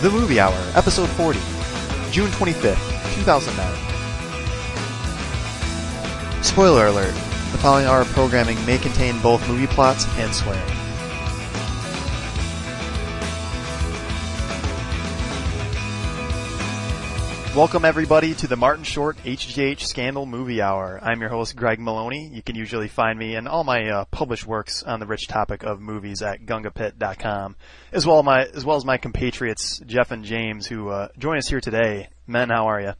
The Movie Hour, Episode 40, June 25th, 2009. Spoiler alert, the following hour of programming may contain both movie plots and swearing. Welcome everybody to the Martin Short HGH Scandal Movie Hour. I'm your host Greg Maloney. You can usually find me and all my uh, published works on the rich topic of movies at gungapit.com, as well my as well as my compatriots Jeff and James who uh, join us here today. Men, how are you?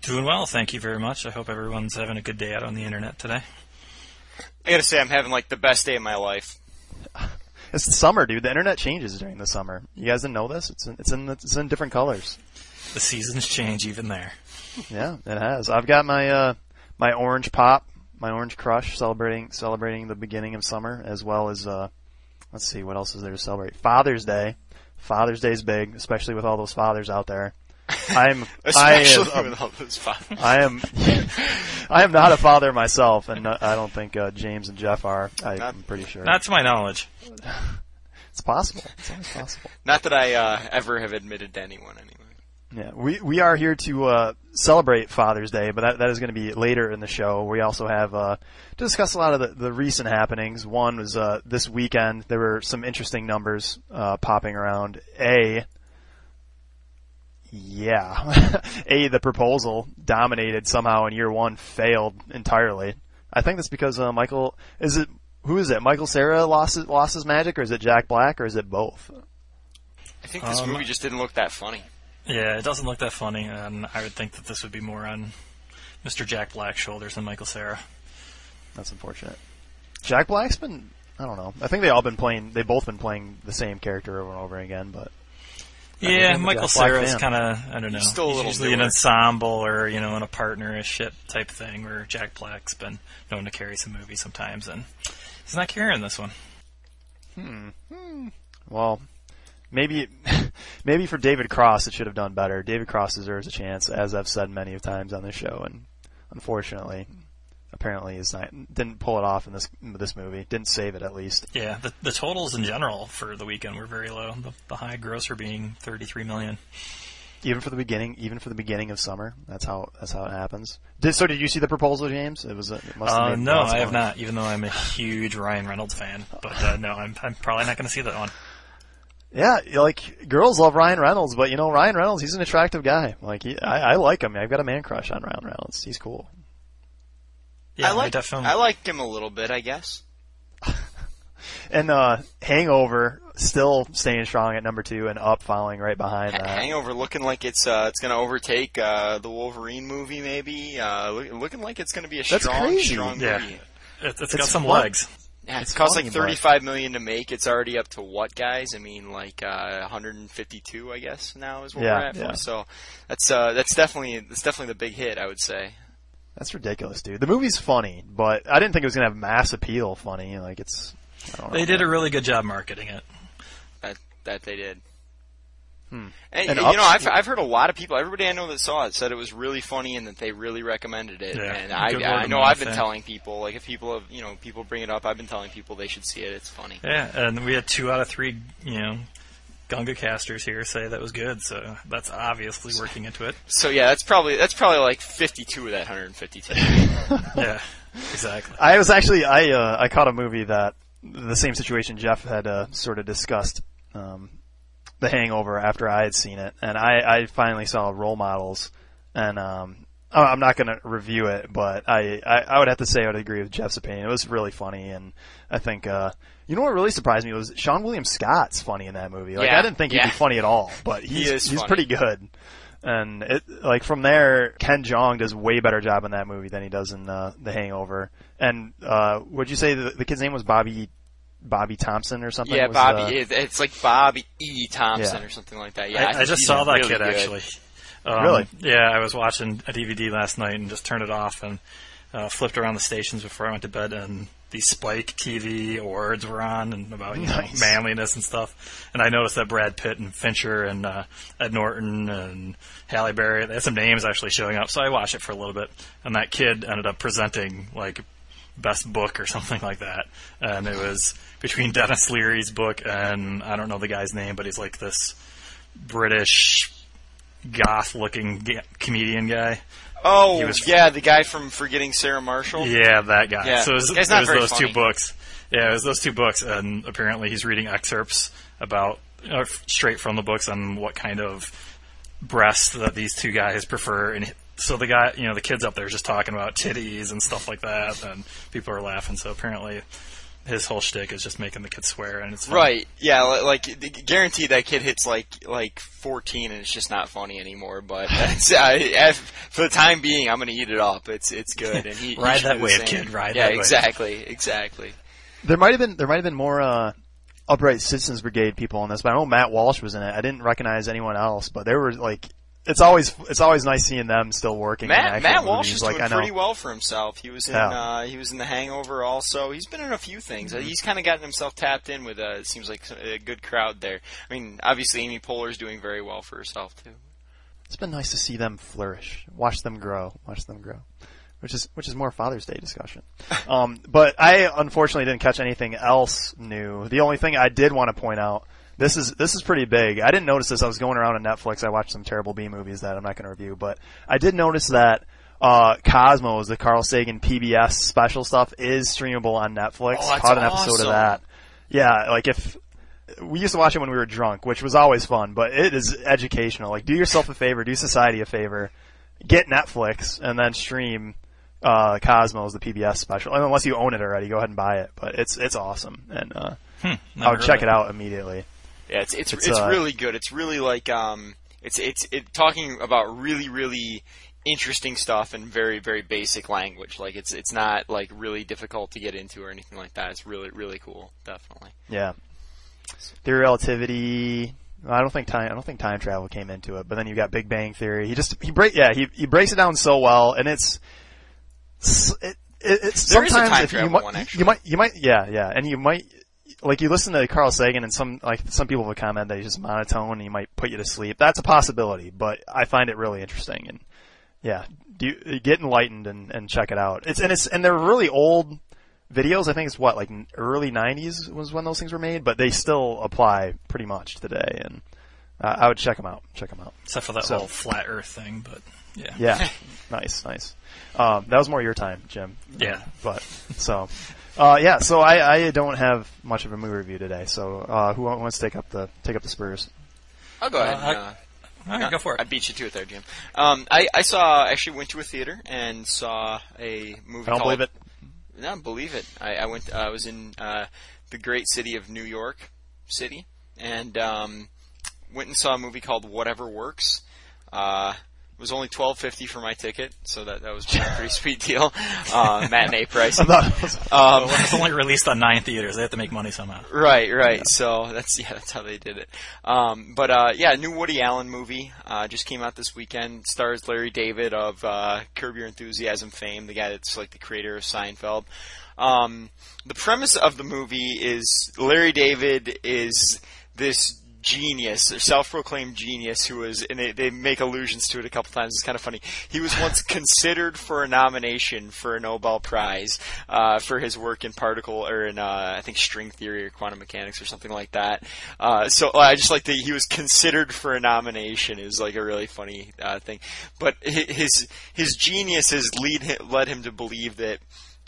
Doing well, thank you very much. I hope everyone's having a good day out on the internet today. I gotta say, I'm having like the best day of my life. It's the summer, dude. The internet changes during the summer. You guys didn't know this? It's in, it's in it's in different colors. The seasons change even there. Yeah, it has. I've got my uh my orange pop, my orange crush celebrating celebrating the beginning of summer as well as uh let's see what else is there to celebrate. Father's Day. Father's Day is big, especially with all those fathers out there. I'm I Especially am, with all those fun. I am I am not a father myself and uh, I don't think uh, James and Jeff are. I, I'm pretty sure. Not to my knowledge. it's possible. It's always possible. Not that I uh, ever have admitted to anyone anyway. Yeah, we we are here to uh, celebrate Father's Day, but that that is going to be later in the show. We also have uh, to discuss a lot of the, the recent happenings. One was uh, this weekend. There were some interesting numbers uh, popping around. A, yeah, a the proposal dominated somehow in year one, failed entirely. I think that's because uh, Michael is it who is it? Michael Cera lost his, lost his magic, or is it Jack Black, or is it both? I think this Um, movie just didn't look that funny. Yeah, it doesn't look that funny, and I would think that this would be more on Mr. Jack Black's shoulders than Michael Cera. That's unfortunate. Jack Black's been, I don't know. I think they all been playing, they've both been playing the same character over and over again, but. Yeah, think I'm a Michael Jack Black Cera's kind of, I don't know. He's still a little usually an ensemble or, you know, in a partnership type thing where Jack Black's been known to carry some movies sometimes, and he's not carrying this one. Hmm. hmm. Well, maybe, maybe for David Cross it should have done better. David Cross deserves a chance, as I've said many of times on this show, and unfortunately, apparently is not, didn't pull it off in this, this movie. Didn't save it at least. Yeah, the, the totals in general for the weekend were very low. The, the high grosser being 33 million. Even for the beginning, even for the beginning of summer, that's how, that's how it happens. Did, so did you see the proposal, James? It was, a- it must have Uh, no, I have not. Even though I'm a huge Ryan Reynolds fan, but uh, no, I'm I'm probably not going to see that one. Yeah, like girls love Ryan Reynolds, but you know Ryan Reynolds, he's an attractive guy. Like he, I, I like him. I've got a man crush on Ryan Reynolds. He's cool. Yeah, I like definitely. I liked him a little bit, I guess. And uh Hangover still staying strong at number two, and Up following right behind that. Hangover looking like it's uh, it's gonna overtake uh, the Wolverine movie, maybe. Uh, look, looking like it's gonna be a That's strong, crazy. strong Yeah. movie. It, it's got some fun. legs. Yeah, It's it cost like thirty-five million to make. It's already up to what, guys? I mean, like uh, 152, I guess now is what Yeah, we're at. For. So that's uh, that's definitely that's definitely the big hit, I would say. That's ridiculous, dude. The movie's funny, but I didn't think it was gonna have mass appeal. Funny, like it's. I don't know. They did a really good job marketing it. That that they did. Hmm. And, And you Up- know, I've I've heard a lot of people. Everybody I know that saw it said it was really funny and that they really recommended it. Yeah, and I good I know I've been yeah. telling people like if people have you know people bring it up, I've been telling people they should see it. It's funny. Yeah, and we had two out of three, you know, Gunga casters here say that was good, so that's obviously working into it. So yeah, that's probably that's probably like 52 of that 152. Yeah, exactly. I was actually I uh, I caught a movie that the same situation Jeff had uh, sort of discussed, um, The Hangover after I had seen it, and I I finally saw Role Models, and um, I- I'm not going to review it, but I, I I would have to say I would agree with Jeff's opinion. It was really funny, and I think uh, you know what really surprised me was Seann William Scott's funny in that movie. Like Yeah, I didn't think he'd be funny at all, but he's is he's funny. pretty good. And it like from there, Ken Jeong does way better job in that movie than he does in uh, The Hangover. And uh, would you say the, the kid's name was Bobby Bobby Thompson or something? yeah, Was, Bobby. uh, it, it's like Bobby E. Thompson Yeah. or something like that. Yeah, I, I just saw that really kid good. actually. Um, Really? Yeah, I was watching a DVD last night and just turned it off and uh, flipped around the stations before I went to bed, and the Spike TV awards were on and about you Nice. know manliness and stuff. And I noticed that Brad Pitt and Fincher and uh, Ed Norton and Halle Berry they had some names actually showing up. So I watched it for a little bit, and that kid ended up presenting like best book or something like that. And it was between Denis Leary's book and I don't know the guy's name, but he's like this British goth-looking ga- comedian guy. Oh, He was- yeah, the guy from Forgetting Sarah Marshall. Yeah, that guy. Yeah. So it was, it was those funny. two books. Yeah, it was those two books, and apparently he's reading excerpts about uh, straight from the books on what kind of breasts that these two guys prefer. And so the guy, you know, the kids up there just talking about titties and stuff like that, and people are laughing. So apparently his whole shtick is just making the kids swear, and it's fun. Right. Yeah. Like, gu- guaranteed that kid hits like like 14 and it's just not funny anymore. But it's, uh, if, for the time being, I'm gonna eat it up. It's it's good. And he, he Ride should that do the wave, same. kid, ride yeah, that wave. Yeah, exactly, exactly. There might have been there might have been more uh, upright citizens brigade people on this, but I know Matt Walsh was in it. I didn't recognize anyone else, but there were like, it's always it's always nice seeing them still working. Matt Matt Walsh movies. is like doing pretty well for himself. He was in Yeah. uh, he was in The Hangover also. He's been in a few things. Mm-hmm. He's kind of gotten himself tapped in with uh, it seems like a good crowd there. I mean, obviously Amy Poehler's doing very well for herself too. It's been nice to see them flourish, watch them grow, watch them grow. Which is which is more Father's Day discussion. Um, but I unfortunately didn't catch anything else new. The only thing I did want to point out this is this is pretty big. I didn't notice this. I was going around on Netflix. I watched some terrible B movies that I'm not going to review, but I did notice that uh, Cosmos, the Carl Sagan PBS special stuff, is streamable on Netflix. Oh, Caught an episode awesome. of that. Yeah, like if we used to watch it when we were drunk, which was always fun, but it is educational. Like, do yourself a favor, do society a favor, get Netflix, and then stream uh, Cosmos, the PBS special. And unless you own it already, go ahead and buy it. But it's it's awesome, and uh, Never I would check it out immediately. Yeah, it's it's It's, it's, uh, really good. It's really like um, it's it's it talking about really really interesting stuff in very very basic language. Like it's it's not like really difficult to get into or anything like that. It's really really cool. Definitely. Yeah, theory of relativity. I don't think time. I don't think time travel came into it. But then you've got Big Bang Theory. He just he break. Yeah, he he breaks it down so well, and it's it, it, it's There is a sometimes time if you might, one, you might you might yeah yeah, and you might like you listen to Carl Sagan and some like some people have comment that he's just monotone and he might put you to sleep. That's a possibility, but I find it really interesting and yeah, do get enlightened and, and check it out. It's and it's and they're really old videos. I think it's what like early '90s was when those things were made, but they still apply pretty much today. And uh, I would check them out. Check them out. Except for that So- whole flat Earth thing, but yeah. Yeah, nice, nice. Um, that was more your time, Jim. Yeah. But so, uh, yeah. So I, I don't have much of a movie review today. So uh, who wants to take up the take up the Spurs? I'll go ahead. Uh, and, I- uh, All right, go for it. I beat you to it there, Jim. Um, I, I saw actually went to a theater and saw a movie. I don't called, believe it. No, believe it. I, I went. I was in uh, the great city of New York City, and um, went and saw a movie called Whatever Works. Uh, it was only twelve fifty for my ticket, so that that was a pretty sweet deal. Uh, matinee price. I thought it was- Um, Well, it's only released on nine theaters. They have to make money somehow. Right, right. So that's yeah, that's how they did it. Um, but uh, yeah, new Woody Allen movie uh, just came out this weekend. Stars Larry David of uh, Curb Your Enthusiasm fame, the guy that's like the creator of Seinfeld. Um, the premise of the movie is Larry David is this genius, or self-proclaimed genius, who was, and they, they make allusions to it a couple times. It's kind of funny. He was once considered for a nomination for a Nobel Prize uh, for his work in particle or in uh, I think string theory or quantum mechanics or something like that. Uh, so uh, I just like that he was considered for a nomination is like a really funny uh, thing. But his his genius has lead led him to believe that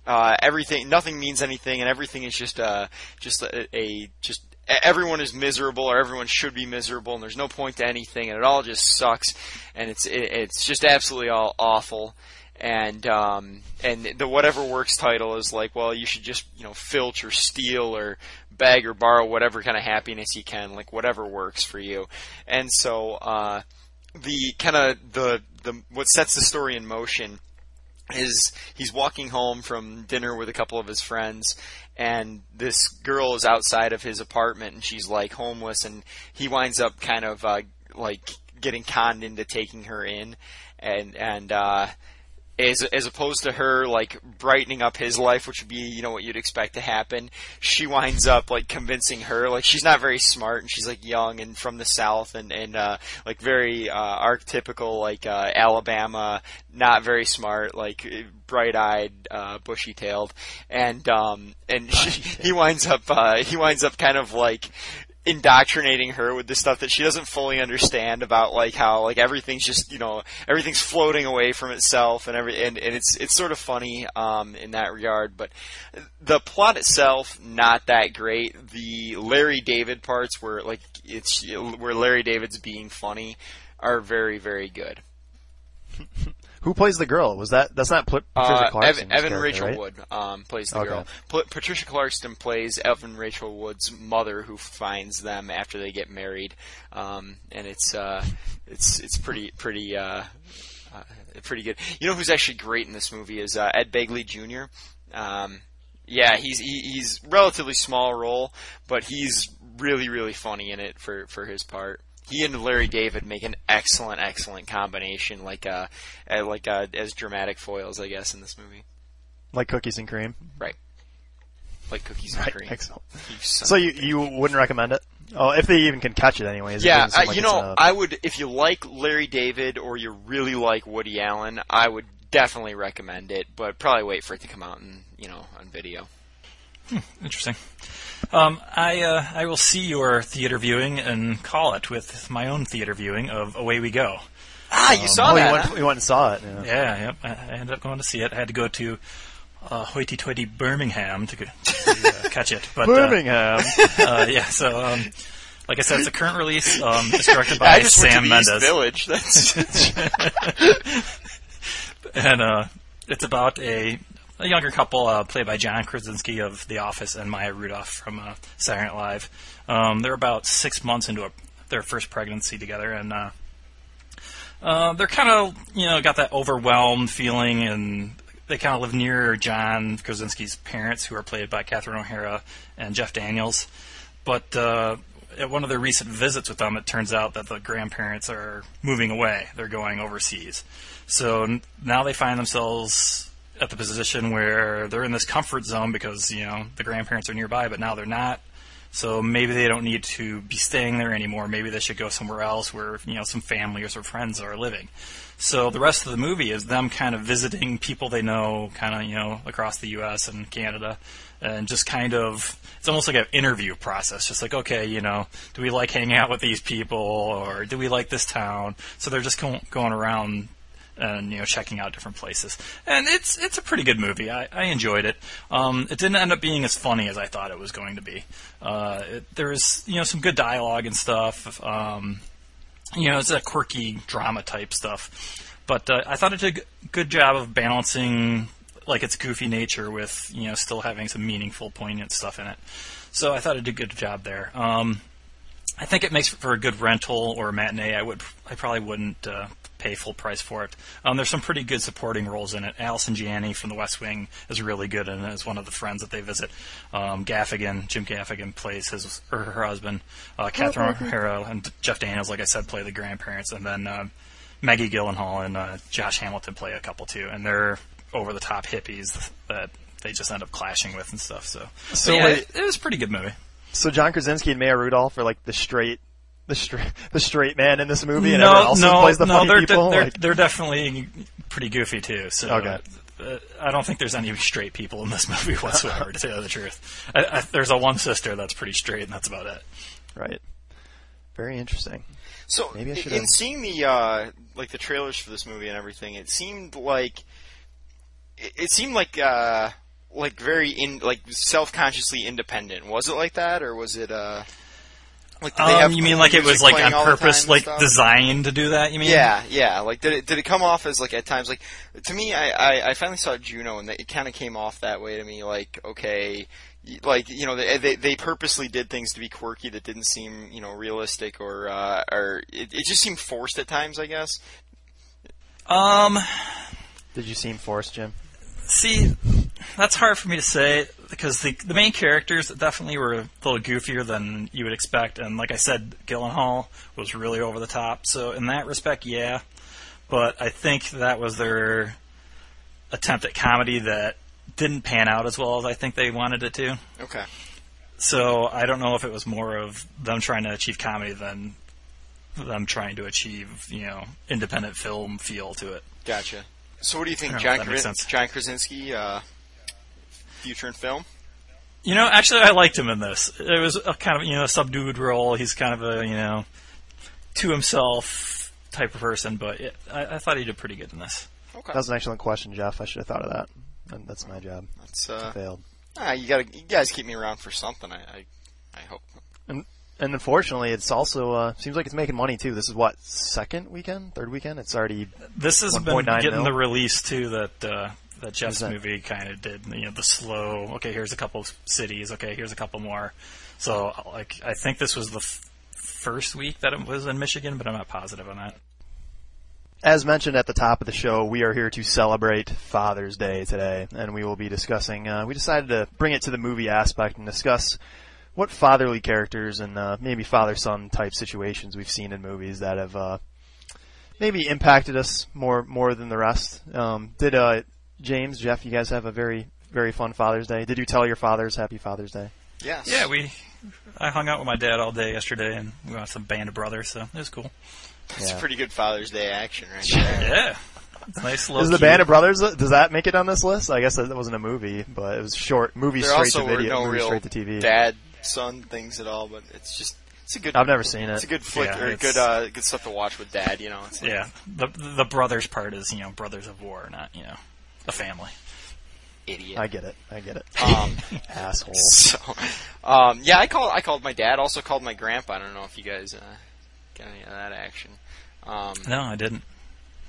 uh, everything, nothing means anything, and everything is just uh, just a, a just everyone is miserable, or everyone should be miserable, and there's no point to anything, and it all just sucks, and it's it, it's just absolutely all awful. And um, and the whatever works title is like, well, you should just you know filch or steal or beg or borrow whatever kind of happiness you can, like whatever works for you. And so uh, the kind of the the what sets the story in motion is he's walking home from dinner with a couple of his friends and this girl is outside of his apartment and she's like homeless and he winds up kind of uh like getting conned into taking her in and and uh as as opposed to her like brightening up his life, which would be you know what you'd expect to happen, she winds up like convincing her like she's not very smart and she's like young and from the south and and uh, like very uh, archetypical like uh, Alabama, not very smart, like bright eyed, uh, bushy tailed, and um and she, he winds up uh, he winds up kind of like indoctrinating her with the stuff that she doesn't fully understand about like how like everything's just you know everything's floating away from itself and every and, and it's it's sort of funny um in that regard. But the plot itself not that great. The Larry David parts where like it's where Larry David's being funny are very very good Who plays the girl? Was that that's not Pl- Patricia uh, Clarkson's Evan, Evan Rachel right? Wood um, plays the Okay. girl. Pl- Patricia Clarkson plays Evan Rachel Wood's mother, who finds them after they get married, um, and it's uh, it's it's pretty pretty uh, uh, pretty good. You know who's actually great in this movie is uh, Ed Begley Jr. Um, yeah, he's he, he's relatively small role, but he's really really funny in it for for his part. He and Larry David make an excellent, excellent combination, like uh, uh, like uh, as dramatic foils, I guess, in this movie. Like cookies and cream. Right. Like cookies and Right. cream. Excellent. You So you you wouldn't recommend it? Oh, if they even can catch it, anyways. Yeah, uh, like you know, a- I would if you like Larry David or you really like Woody Allen, I would definitely recommend it, but probably wait for it to come out in you know on video. Interesting. Um, I uh, I will see your theater viewing and call it with my own theater viewing of Away We Go. Ah, you saw oh, that? you went, huh? you went and saw it. Yeah. Yeah, yep. I ended up going to see it. I had to go to uh, hoity-toity Birmingham to, to uh, catch it. But, uh, Birmingham. Uh, yeah, so um, like I said, it's a current release. Um, it's directed by Sam went to the East Mendes, Village. That's and uh, it's about a, a younger couple uh, played by John Krasinski of The Office and Maya Rudolph from uh, Saturday Night Live. Um, they're about six months into a, their first pregnancy together, and uh, uh, they're kind of you know got that overwhelmed feeling, and they kind of live near John Krasinski's parents, who are played by Catherine O'Hara and Jeff Daniels. But uh, at one of their recent visits with them, it turns out that the grandparents are moving away. They're going overseas. So now they find themselves at the position where they're in this comfort zone because you know the grandparents are nearby, but now they're not. So maybe they don't need to be staying there anymore. Maybe they should go somewhere else where you know some family or some friends are living. So the rest of the movie is them kind of visiting people they know, kind of you know across the U.S. and Canada, and just kind of it's almost like an interview process. Just like okay, you know, do we like hanging out with these people or do we like this town? So they're just going around and you know checking out different places. And it's it's a pretty good movie. I, I enjoyed it. Um, it didn't end up being as funny as I thought it was going to be. Uh, it, there was you know some good dialogue and stuff. Um, you know, it's a quirky drama type stuff. But uh, I thought it did a good job of balancing like its goofy nature with you know still having some meaningful, poignant stuff in it. So I thought it did a good job there. Um, I think it makes for a good rental or a matinee. I would, I probably wouldn't uh, pay full price for it. Um, there's some pretty good supporting roles in it. Allison Janney from The West Wing is really good and is one of the friends that they visit. Um, Gaffigan, Jim Gaffigan plays his or her husband. Uh, Catherine O'Hara and Jeff Daniels, like I said, play the grandparents, and then uh, Maggie Gyllenhaal and uh, Josh Hamilton play a couple too, and they're over the top hippies that they just end up clashing with and stuff. So, So so yeah, wait- it, it was a pretty good movie. So John Krasinski and Maya Rudolph are like the straight, the straight, the straight man in this movie, and everyone else who plays the no, funny they're, people. They're, like, they're definitely pretty goofy too. So Okay. uh, I don't think there's any straight people in this movie whatsoever. to tell you the truth, I, I, there's a one sister that's pretty straight, and that's about it. right. Very interesting. So Maybe I i- should in have- seeing the uh, like the trailers for this movie and everything, it seemed like it, it seemed like uh, like very in like self consciously independent. Was it like that, or was it uh, like did they Um, have you mean like it was like on purpose, like designed to do that? You mean? Yeah, yeah. Like, did it did it come off as like at times like to me? I I, I finally saw Juno, and it kind of came off that way to me. Like, okay, like you know, they, they they purposely did things to be quirky that didn't seem you know realistic or uh, or it, it just seemed forced at times. I guess. Um. Did you seem forced, Jim? See, that's hard for me to say because the the main characters definitely were a little goofier than you would expect, and like I said, Gyllenhaal was really over the top. So in that respect, yeah. But I think that was their attempt at comedy that didn't pan out as well as I think they wanted it to. Okay. So I don't know if it was more of them trying to achieve comedy than them trying to achieve, you know, independent film feel to it. Gotcha. So, what do you think, I don't know John if that makes Kras- John Krasinski, uh, future in film? You know, actually, I liked him in this. It was a kind of you know subdued role. He's kind of a you know to himself type of person, but it, I, I thought he did pretty good in this. Okay. That was an excellent question, Jeff. I should have thought of that. And that's my job. That's, uh, Failed. ah, you gotta, you guys keep me around for something. I, I, I hope. And and unfortunately, it's also uh, seems like it's making money too. This is what second weekend, third weekend. It's already This has been 1.9 getting mil? the release too that uh, that Jeff's that? movie kind of did. You know, the slow. Okay, here's a couple of cities. Okay, here's a couple more. So, like, I think this was the f- first week that it was in Michigan, but I'm not positive on that. As mentioned at the top of the show, we are here to celebrate Father's Day today, and we will be discussing. Uh, we decided to bring it to the movie aspect and discuss what fatherly characters and uh, maybe father-son type situations we've seen in movies that have uh, maybe impacted us more more than the rest. Um, did uh, James, Jeff, you guys have a very very fun Father's Day? Did you tell your fathers Happy Father's Day? Yes. Yeah, we. I hung out with my dad all day yesterday, and we watched some Band of Brothers, so it was cool. It's Yeah. pretty good Father's Day action, right there. Yeah, it's nice. Little Is the cute. Band of Brothers? Does that make it on this list? I guess that wasn't a movie, but it was short movie There straight also to were video, no movie real straight to TV. dad son things at all, but it's just it's a good. I've never seen it. It's a good flick Yeah, or good uh, good stuff to watch with dad. You know. It's like, Yeah, the the brothers part is you know brothers of war, not you know a family. Idiot. I get it. I get it. um, Asshole. so, um, yeah, I called I called my dad. Also called my grandpa. I don't know if you guys uh, got any of that action. Um, No, I didn't.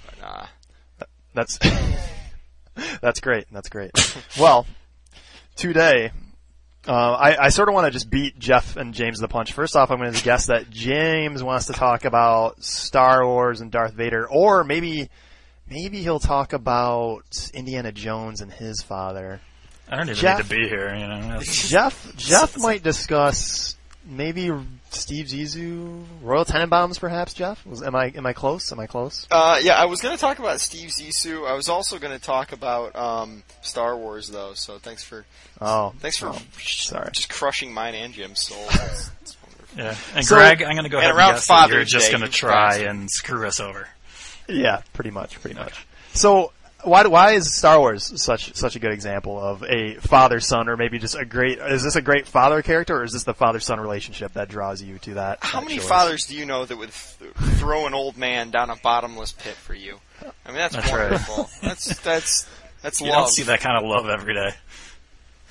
but, uh, That's that's great. That's great. Well, today, uh, I, I sort of want to just beat Jeff and James the punch. First off, I'm going to guess that James wants to talk about Star Wars and Darth Vader, or maybe maybe he'll talk about Indiana Jones and his father. I don't even Jeff- need to be here. You know, Jeff Jeff might discuss maybe Steve Zissou, Royal Tenenbaums, perhaps. Jeff, was, am I am I close? Am I close? uh, yeah, I was going to talk about Steve Zissou. I was also going to talk about um, Star Wars, though. So thanks for Oh, thanks for oh, sorry. just crushing mine and Jim's soul. It's, it's wonderful. yeah. And So- Greg, I'm going to go and ahead and around guess that you're just going to try and screw us over. Yeah, pretty much, pretty much. So why why is Star Wars such such a good example of a father son, or maybe just a great? Is this a great father character, or is this the father son relationship that draws you to that? How that many choice? fathers do you know that would th- throw an old man down a bottomless pit for you? I mean, that's, That's right. wonderful. That's that's that's You love. don't see that kind of love every day.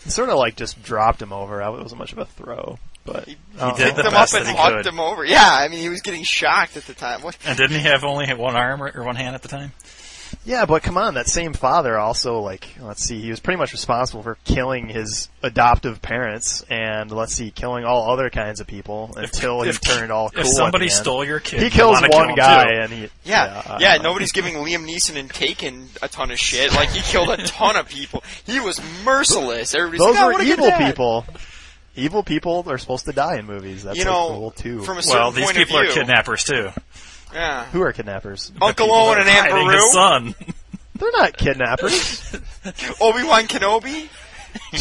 Sort of like just dropped him over. It wasn't much of a throw, but He, uh, did picked the him best up and that he hucked could. him over. Yeah, I mean, he was getting shocked at the time. What? And didn't he have only one arm or, or one hand at the time? Yeah, but come on, that same father also like let's see, he was pretty much responsible for killing his adoptive parents and let's see, killing all other kinds of people until he if- turned all cool. If somebody the stole your kid, he you kills wanna kill one guy and he Yeah, I yeah. don't know. nobody's giving Liam Neeson and Taken a ton of shit. Like he killed a ton of people. He was merciless. Everybody's Those like, "Oh, were what a good evil dad." people. Evil people are supposed to die in movies. That's You like know, the rule too. from a certain Well, these point people of are kidnappers too. Yeah. Who are kidnappers? Uncle Owen and are Aunt hiding his Beru, son. They're not kidnappers. Obi Wan Kenobi,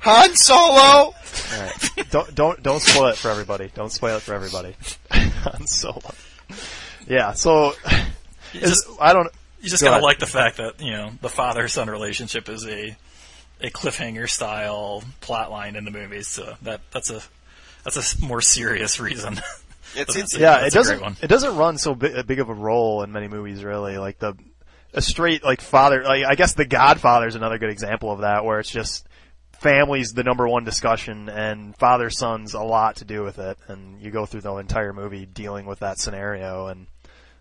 Han Solo. All right. Don't don't don't spoil it for everybody. Don't spoil it for everybody. Han Solo. Yeah. So just, I don't. you just Go gotta ahead. like the fact that you know the father-son relationship is a a cliffhanger style plot line in the movies. So that that's a that's a more serious reason. It's, But it's, that's Yeah, it doesn't. It doesn't run so big, big of a role in many movies. Really, like the a straight like father. Like I guess The Godfather is another good example of that, where it's just family's the number one discussion, and father son's a lot to do with it, and you go through the entire movie dealing with that scenario, and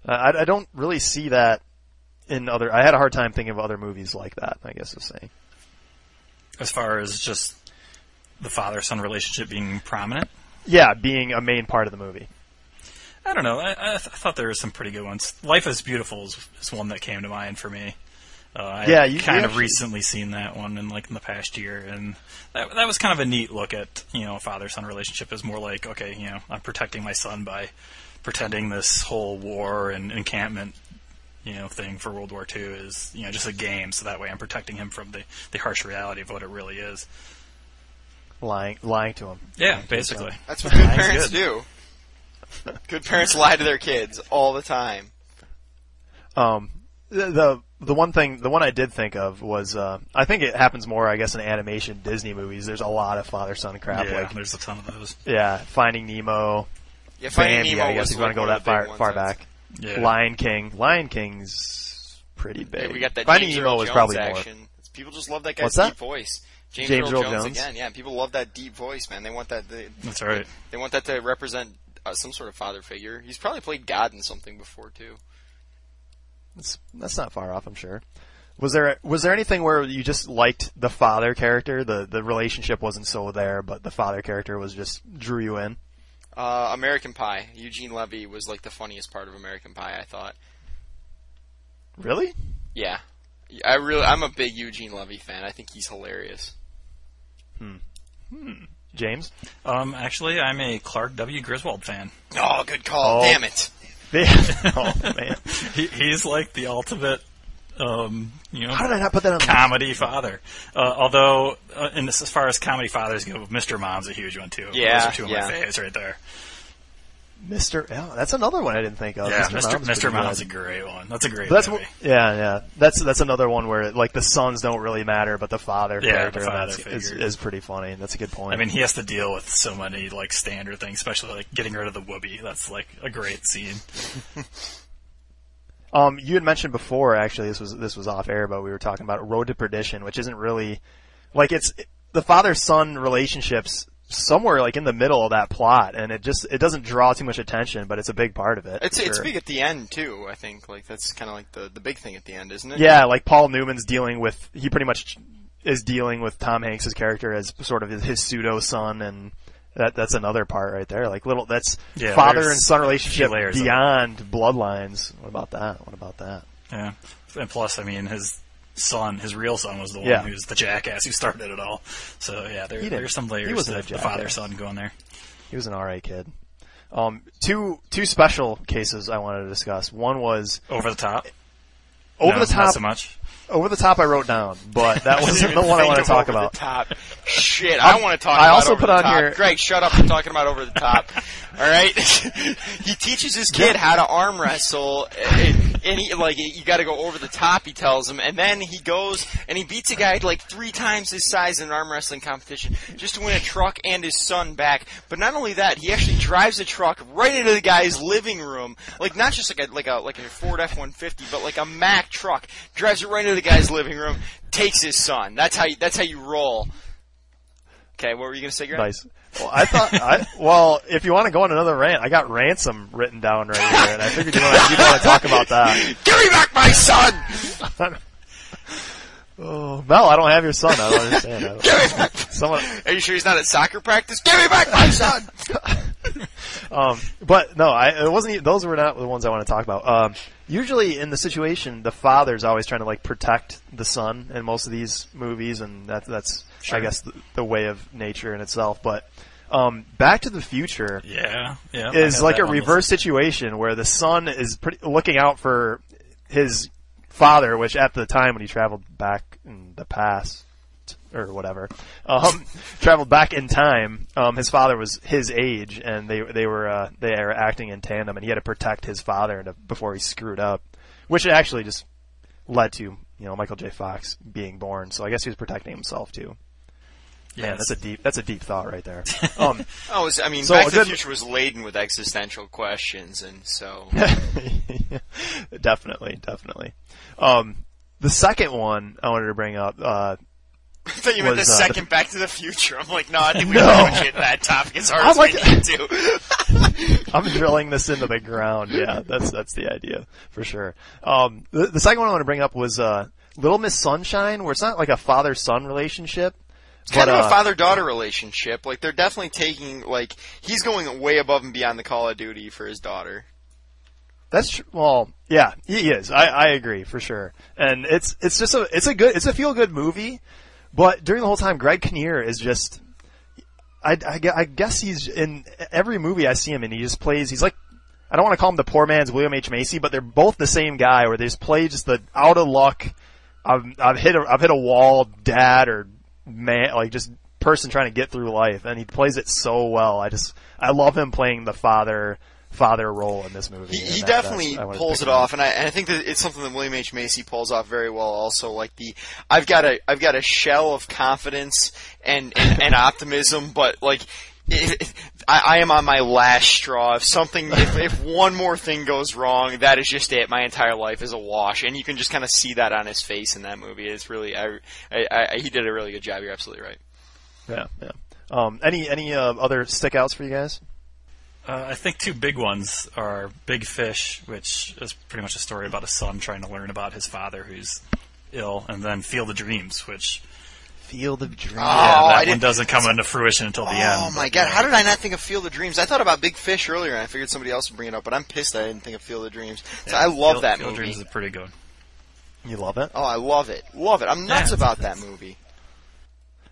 uh, I, I don't really see that in other. I had a hard time thinking of other movies like that. I guess is saying. As far as just the father-son relationship being prominent. Yeah, being a main part of the movie. I don't know. I, I, th- I thought there were some pretty good ones. Life is Beautiful is, is one that came to mind for me. Uh, I Yeah, you- kind you of actually- recently seen that one in like in the past year, and that that was kind of a neat look at you know a father-son relationship. Is more like okay, you know, I'm protecting my son by pretending this whole war and encampment you know thing for World War II is you know just a game, so that way I'm protecting him from the the harsh reality of what it really is. Lying, lying to him. Yeah, basically. that's what good parents good. do. Good parents lie to their kids all the time. Um, the, the the one thing, the one I did think of was, uh, I think it happens more, I guess, in animation Disney movies. There's a lot of father son crap. yeah, Like, there's a ton of those. yeah, Finding Nemo, Yeah, Finding Bambi. Nemo I guess was if you want to go that of far ones far that's- back. Yeah. Lion King. Lion King's pretty big. Yeah, we got that Finding James Nemo Earl was Jones probably more. People just love that guy's What's that? deep voice. James, James Earl Earl Jones, Jones? again. Yeah, people love that deep voice, man. They want that. They, That's right. they want that to represent uh, some sort of father figure. He's probably played God in something before too. That's, that's not far off, I'm sure. Was there was there anything where you just liked the father character? The the relationship wasn't so there, but the father character was just drew you in. Uh, American Pie. Eugene Levy was like the funniest part of American Pie. I thought. Really? Yeah, I really. I'm a big Eugene Levy fan. I think he's hilarious. Hmm. Hmm. James? Um, actually, I'm a Clark W. Griswold fan. Oh, good call. Oh. Damn it. oh man. He, he's like the ultimate, um, you know, How did I not put that on the comedy father. Uh, although, uh, in this, as far as comedy fathers go, Mr. Mom's a huge one too. Yeah, Those are two of yeah. my faves right there. Mr. Yeah, that's another one I didn't think of. Yeah, Mr. Mr. Mom's Mr. Mom's a great one. That's a great that's movie. what- yeah, yeah. That's that's another one where like the sons don't really matter, but the father Yeah, character the father is, is pretty funny. That's a good point. I mean, he has to deal with so many like standard things, especially like getting rid of the whoopee. That's like a great scene. Um, you had mentioned before, actually, this was this was off air, but we were talking about Road to Perdition, which isn't really like it's the father son relationships somewhere like in the middle of that plot, and it just it doesn't draw too much attention, but it's a big part of it. It's it's sure. big at the end too. I think like that's kind of like the the big thing at the end, isn't it? Yeah, like Paul Newman's dealing with he pretty much is dealing with Tom Hanks's character as sort of his, his pseudo son, and that that's another part right there. Like little that's Yeah, father and son relationship beyond bloodlines. What about that? What about that? Yeah, and plus, I mean, his son, his real son, was the one Yeah. who's the jackass who started it all. So yeah, there, there's some layers to the father son going there. He was an alright kid. Um, two two special cases I wanted to discuss. One was Over the top. over No, the top. Not so much. Over the top, I wrote down, but that wasn't the one I want to talk over about. The top. Shit, I want to talk. I about also over put the on top. here- Greg, shut up! I'm talking about over the top. All right. he teaches his kid how to arm wrestle, and he like you got to go over the top. He tells him, and then he goes and he beats a guy like three times his size in an arm wrestling competition just to win a truck and his son back. But not only that, he actually drives a truck right into the guy's living room, like not just like a like a like a Ford F-150, but like a Mack truck. Drives it right into the guy's living room, takes his son. That's how you, that's how you roll. Okay, what were you gonna say, Greg? Nice. Well, I thought, I, well, if you want to go on another rant, I got ransom written down right here, and I figured you want to, want to talk about that. Give me back my son! Oh, Mel, I don't have your son. I don't understand. I don't, Give me back. someone, Are you sure he's not at soccer practice? Give me back my son! um, but no, I, it wasn't. Those were not the ones I want to talk about. Um, usually in the situation, the father's always trying to like protect the son in most of these movies, and that, that's, I guess, the, the way of nature in itself. But um, Back to the Future. Yeah, yeah. Is like a reverse situation where the son is pretty, looking out for his father, which at the time when he traveled back in the past or whatever, um, traveled back in time. Um, his father was his age, and they they were uh, they were acting in tandem, and he had to protect his father to, before he screwed up, which actually just led to you know Michael J. Fox being born. So I guess he was protecting himself too. Yeah, Man, that's a deep that's a deep thought right there. Um, Oh, was- I mean, So, Back a to the good- Future was laden with existential questions, and so definitely, definitely. Um, the second one I wanted to bring up, uh, I thought you meant the Was, uh, second Back to the Future. I'm like, no, I think we No. no. get that topic as hard I'm as like- we need to. I'm drilling this into the ground. Yeah, that's that's the idea for sure. Um, the, the second one I want to bring up was uh, Little Miss Sunshine, where it's not like a father-son relationship. It's kind but, of uh, a father-daughter relationship. Like they're definitely taking like he's going way above and beyond the Call of Duty for his daughter. That's tr- well, yeah, he is. I, I agree for sure. And it's it's just a it's a good it's a feel good movie, but during the whole time, Greg Kinnear is just. I, I, I guess he's in every movie I see him in. He just plays. He's like I don't want to call him the poor man's William H Macy, but they're both the same guy. Where they just play just the out of luck. I've I've hit a I've hit a wall, dad or man, like just person trying to get through life, and he plays it so well. I just I love him playing the father father role in this movie. He, he that- definitely that's- I wanted to pulls it off, and I, and I think that it's something that William H Macy pulls off very well. Also, like the I've got a I've got a shell of confidence and and, and optimism, but like. It, it- I, I am on my last straw. If something, if, if one more thing goes wrong, that is just it. My entire life is a wash, and you can just kind of see that on his face in that movie. It's really, I, I, I, he did a really good job. You're absolutely right. Yeah, yeah. Um, any any uh, other stickouts for you guys? Uh, I think two big ones are Big Fish, which is pretty much a story about a son trying to learn about his father who's ill, and then Field of Dreams, which Field of Dreams. Oh, yeah, I that one didn't- doesn't come into fruition until the end. Oh my god, uh, how did I not think of Field of Dreams? I thought about Big Fish earlier, and I figured somebody else would bring it up, but I'm pissed I didn't think of Field of Dreams. So yeah, I love Field- that Field of. Dreams is pretty good. You love it. Oh, I love it, love it. I'm nuts Yeah, about that movie.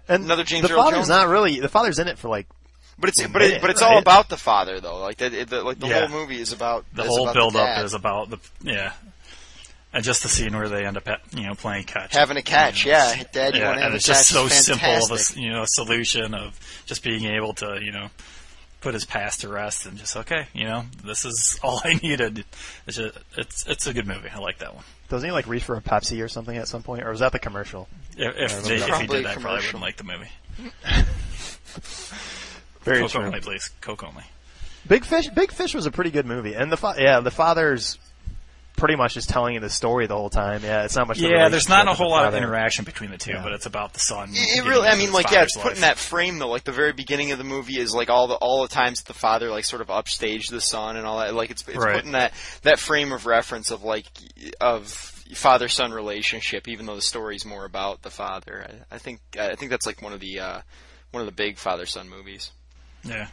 And Another James the Earl father's Jones? not really. The father's in it for like But it's A but it, but it's right? all about the father though. Like the, it- the like the Yeah. whole movie is about The is whole about build the up is about the yeah, and just the scene where they end up at, you know playing catch, having a catch. You know, Yeah, Dad, you yeah, want and it's just so simple of a you know solution of just being able to you know put his past to rest and just okay, you know this is all I needed. It's just, it's it's a good movie. I like that one. doesn't he like reach for a Pepsi or something at some point, or was that the commercial? If, if, they, if he did that, I probably wouldn't like the movie. Very Coke true. only, please. Coke only. Big Fish. Big Fish was a pretty good movie, and the fa- yeah, the father's pretty much just telling you the story the whole time. Yeah, it's not much. the Yeah, there's not a whole lot of interaction between the two, Yeah. but it's about the son. It, it really, I mean, like, yeah, it's father's put in that frame though. Like the very beginning of the movie is like all the all the times that the father like sort of upstaged the son and all that. Like it's it's Right. put in that that frame of reference of like of father son relationship, even though the story's more about the father. I, I think I think that's like one of the uh, one of the big father son movies. Yeah.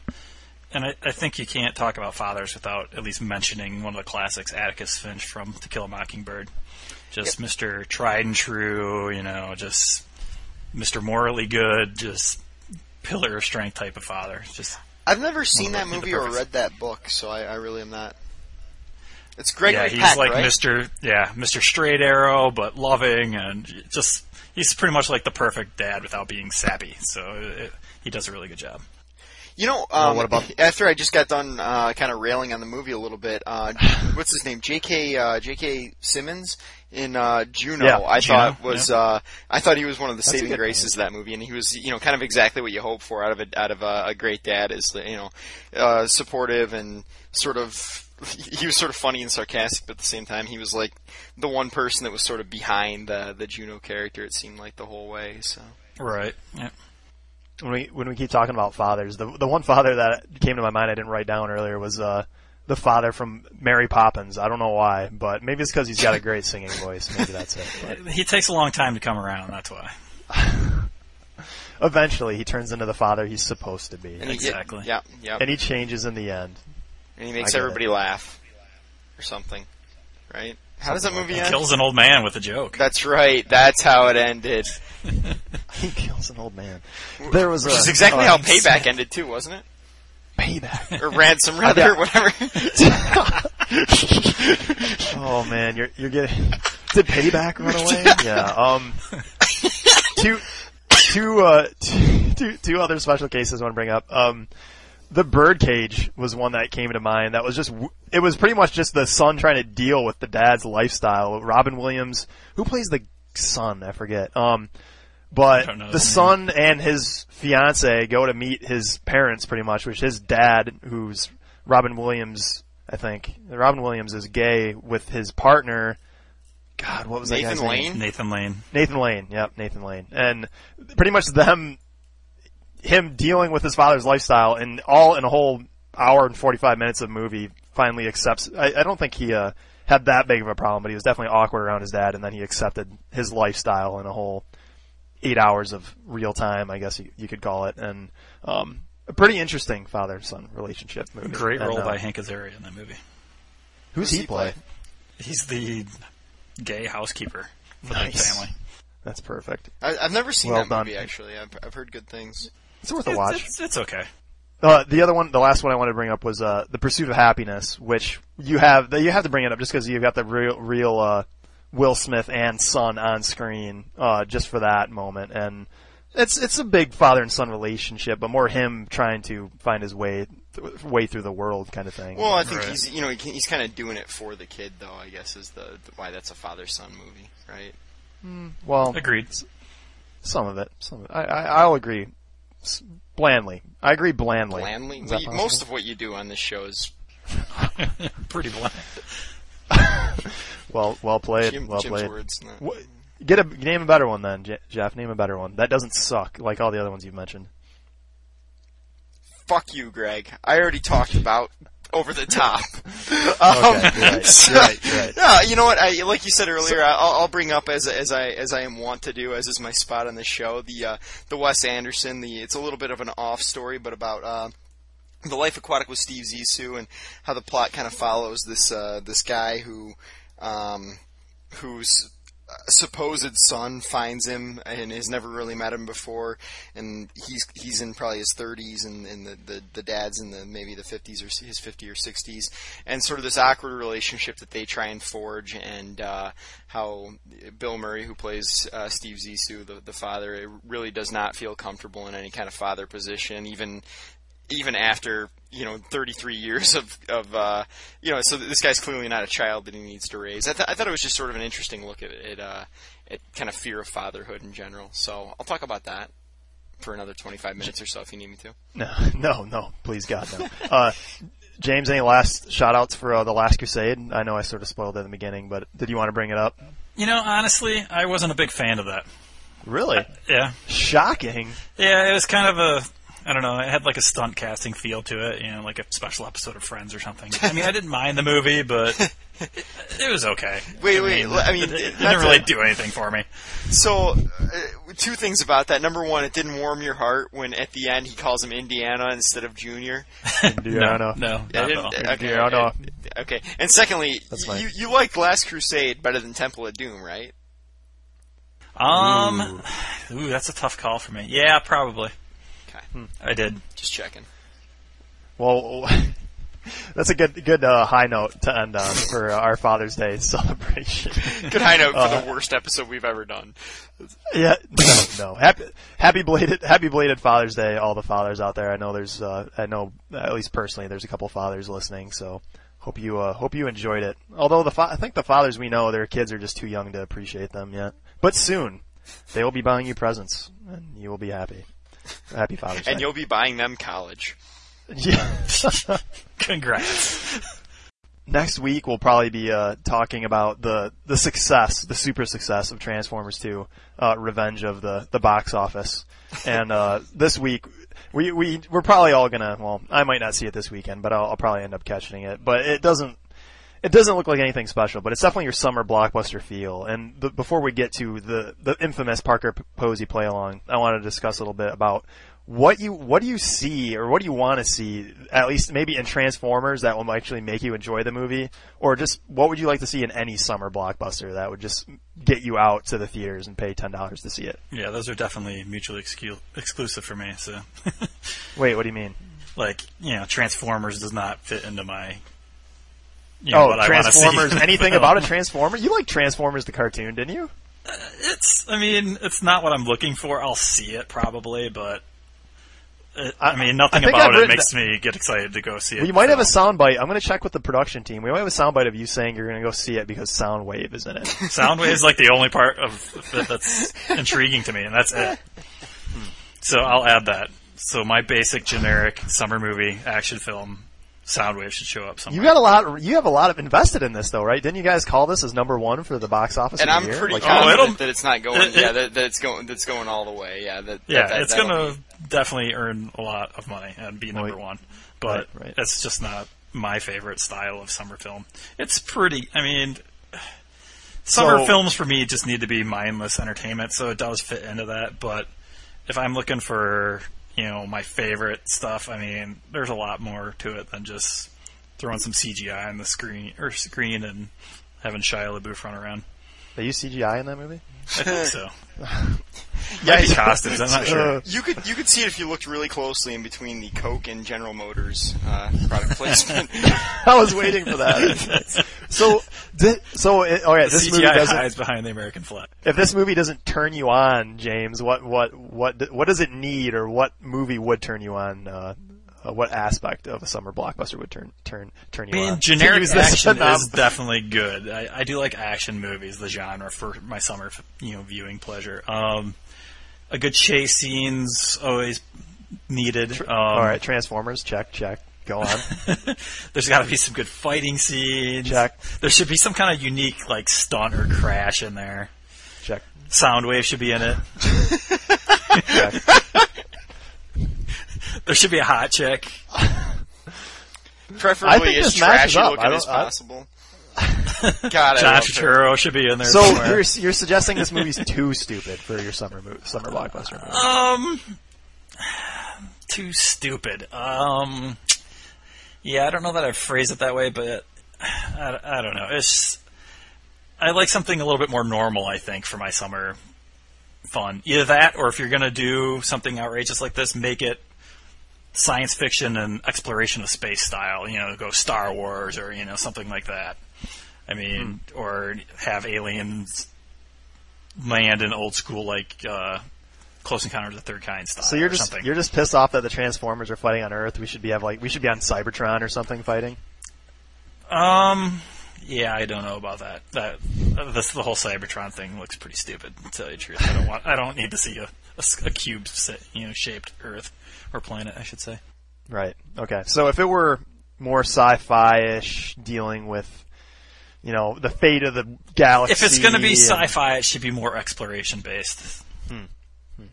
And I, I think you can't talk about fathers without at least mentioning one of the classics, Atticus Finch from To Kill a Mockingbird. Just Mr. Tried and True, you know, just Mr. Morally Good, just pillar of strength type of father. Just I've never seen that movie or read that book, so I, I really am not. It's Gregory yeah, he's Peck, like right? Mr. Yeah, Mr. Straight Arrow, but loving and just he's pretty much like the perfect dad without being sappy. So it, he does a really good job. You know, um, what about- after I just got done uh, kind of railing on the movie a little bit, uh, what's his name? J.K. Uh, J.K. Simmons in uh, Juno. Yeah, I Juno, thought was uh, I thought he was one of the a saving graces of that movie, and he was you know kind of exactly what you hope for out of a out of a, a great dad is you know uh, supportive and sort of. He was sort of funny and sarcastic, but at the same time, he was like the one person that was sort of behind the the Juno character. It seemed like the whole way. So Right. Yeah. When we when we keep talking about fathers, the the one father that came to my mind I didn't write down earlier was uh the father from Mary Poppins. I don't know why, but maybe it's because he's got a great singing voice. Maybe that's it. But He takes a long time to come around. That's why. eventually, he turns into the father he's supposed to be, and he, Exactly. yeah, yeah. and he changes in the end. and he makes get everybody laugh or something, right? How does that movie end? Kills an old man with a joke. That's right. That's how it ended. He kills an old man. There was Which a, is exactly uh, how Payback ended too, wasn't it? payback. Or Ransom, rather, or whatever. Oh man, you're you're getting. Did payback run away? yeah. Um. Two, two, uh, two, two, two other special cases I want to bring up. Um, the birdcage was one that came to mind. That was just, it was pretty much just the son trying to deal with the dad's lifestyle. Robin Williams, who plays the son, I forget. Um, but know the his son and his fiance go to meet his parents pretty much, which his dad, who's Robin Williams, I think. Robin Williams is gay with his partner. God, what was that Nathan guy's name? Lane. Nathan Lane. Nathan Lane. Yep, Nathan Lane. And pretty much them, him dealing with his father's lifestyle and all in a whole hour and 45 minutes of movie finally accepts, I, I don't think he, uh, had that big of a problem, but he was definitely awkward around his dad and then he accepted his lifestyle in a whole eight hours of real time, I guess you, you could call it. And, um, a pretty interesting father-son relationship movie. Great And, role uh, by Hank Azaria in that movie. Who's Who's he he play? play? He's the gay housekeeper for Nice. the family. That's perfect. I, I've never seen Well that done. movie actually. I've, I've heard good things. It's worth a watch. it's, it's okay. Uh, the other one, the last one I wanted to bring up was uh, the Pursuit of Happiness, which you have you have to bring it up just because you've got the real real uh, Will Smith and son on screen uh, just for that moment, and it's it's a big father and son relationship, but more him trying to find his way th- way through the world kind of thing. Well, I think Right. he's you know he, he's kind of doing it for the kid though. I guess is the, the why that's a father son movie, right? well, Agreed. some of it. Some of it. I, I I'll agree. S- Blandly, I agree. Blandly. Blandly. Well, you- most of what you do on this show is Pretty bland. well, well played. Jim, well Jim's played. words. not- What, get a name a better one then, Jeff. Name a better one that doesn't suck like all the other ones you've mentioned. Fuck you, Greg. I already talked about over the top. Okay, you're right. You're right. Right. Yeah, you know what? I like you said earlier. I'll, I'll bring up as as I as I am wont to do, as is my spot on the show. The uh, the Wes Anderson. The it's a little bit of an off story, but about uh, the Life Aquatic with Steve Zissou and how the plot kind of follows this uh, this guy who um, whose supposed son finds him and has never really met him before, and he's he's in probably his 30s, and, and the, the the dad's in the maybe the 50s or his 50 or 60s, and sort of this awkward relationship that they try and forge, and uh, how Bill Murray, who plays uh, Steve Zissou, the the father, really does not feel comfortable in any kind of father position, even even after you know 33 years of of uh, you know so this guy's clearly not a child that he needs to raise. I, th- I thought it was just sort of an interesting look at at, uh, at kind of fear of fatherhood in general. So I'll talk about that for another 25 minutes or so if you need me to. No, no, no. Please God, no. Uh, James, any last shout outs for uh, the Last Crusade? I know I sort of spoiled it in the beginning, but did you want to bring it up? You know, honestly, I wasn't a big fan of that. Really? Yeah. Shocking. Yeah, it was kind of a I don't know, it had like a stunt casting feel to it, you know, like a special episode of Friends or something. I mean, I didn't mind the movie, but it, it was okay. Wait, wait. I mean, it, it didn't really to- do anything for me. So, uh, two things about that. Number one, it didn't warm your heart when at the end he calls him Indiana instead of Junior. Indiana. No, no, not at all. okay, Indiana. okay, okay. And secondly, That's you, fine. you liked Last Crusade better than Temple of Doom, right? Um, ooh, that's a tough call for me. Yeah, probably. Okay. I did. Just checking. Well, that's a good good uh, high note to end on for uh, our Father's Day celebration. Good high note for Uh, the worst episode we've ever done. yeah, no, no. Happy happy belated happy belated Father's Day, all the fathers out there. I know there's uh, I know at least personally there's a couple fathers listening, so hope you uh, hope you enjoyed it. Although the fa- I think the fathers we know their kids are just too young to appreciate them yet, but soon they will be buying you presents and you will be happy. Happy Father's Day. And you'll be buying them college. yeah. Congrats. next week we'll probably be uh, talking about the the success, the super success of Transformers 2, uh, Revenge of the the box office. And uh, this week we we we're probably all gonna. Well, I might not see it this weekend, but I'll, I'll probably end up catching it. But it doesn't. It doesn't look like anything special, but it's definitely your summer blockbuster feel. And the, before we get to the the infamous Parker Posey play along, I want to discuss a little bit about what you what do you see or what do you want to see at least maybe in Transformers that will actually make you enjoy the movie or just what would you like to see in any summer blockbuster that would just get you out to the theaters and pay ten dollars to see it. Yeah, those are definitely mutually excu- exclusive for me. So, Wait, what do you mean? like, you know, Transformers does not fit into my. You know, oh, what I wanna see. Transformers! anything about a Transformer? You like Transformers the cartoon, didn't you? Uh, it's. I mean, it's not what I'm looking for. I'll see it probably, but. It, I, I- mean, nothing I about it makes me get excited to go see it. You might have a soundbite. I'm going to check with the production team. We might have a soundbite of you saying you're going to go see it because Soundwave is in it. Soundwave is like the only part of that that's intriguing to me, and that's it. Hmm. So I'll add that. So my basic generic summer movie action film, Soundwave should show up You got a lot. You have a lot of invested in this, though, right? Didn't you guys call this as number one for the box office? And of I'm year? pretty Like, Oh, confident it'll- that it's not going. it- yeah, that, that it's going. That's going all the way. Yeah, that. yeah, that, that, it's gonna definitely earn a lot of money and be number Right. one. But Right, right. it's just not my favorite style of summer film. It's pretty. I mean. Summer So- films for me just need to be mindless entertainment, so it does fit into that. But if I'm looking for, you know, my favorite stuff, I mean, there's a lot more to it than just throwing some CGI on the screen or screen and having Shia LaBeouf run around. They use CGI in that movie. I think so. Yeah, costumes. I'm not sure. Uh, You could you could see it if you looked really closely in between the Coke and General Motors uh, product placement. I was waiting for that. so, so it, all right, this movie CGI doesn't. hides behind the American flag. If this movie doesn't turn you on, James, what what what what does it need, or what movie would turn you on? Uh, uh, what aspect of a summer blockbuster would turn turn turn you I mean, on? Generic action is definitely good. I, I do like action movies, the genre for my summer, you know, viewing pleasure. Um, a good chase scene's always needed. Um, All right, Transformers, check, check. Go on. There's got to be some good fighting scenes. Check. There should be some kind of unique like stunt or crash in there. check. Soundwave should be in it. check. There should be a hot chick. I Preferably think as this trashy looking as possible. God, I John love her. Turturro should be in there. So somewhere. you're you're suggesting this movie's too stupid for your summer mo- summer blockbuster movie? Um, too stupid. Um, yeah, I don't know that I phrase it that way, but I, I don't know. It's I like something a little bit more normal. I think for my summer fun, either that or if you're gonna do something outrageous like this, make it science fiction and exploration of space style. You know, go Star Wars or you know something like that. I mean, or have aliens land in old school like uh, Close Encounters of the Third Kind style. So you're just something. you're just pissed off that the Transformers are fighting on Earth. We should be have like we should be on Cybertron or something fighting. Um, yeah, I don't know about that. That this the whole Cybertron thing looks pretty stupid. To tell you the truth, I don't want. I don't need to see a cube, sa- you know, shaped Earth or planet, I should say. Right. Okay. So if it were more sci-fi-ish, dealing with, you know, the fate of the galaxy. If it's going to be and- sci-fi, it should be more exploration based. Hmm. Hmm.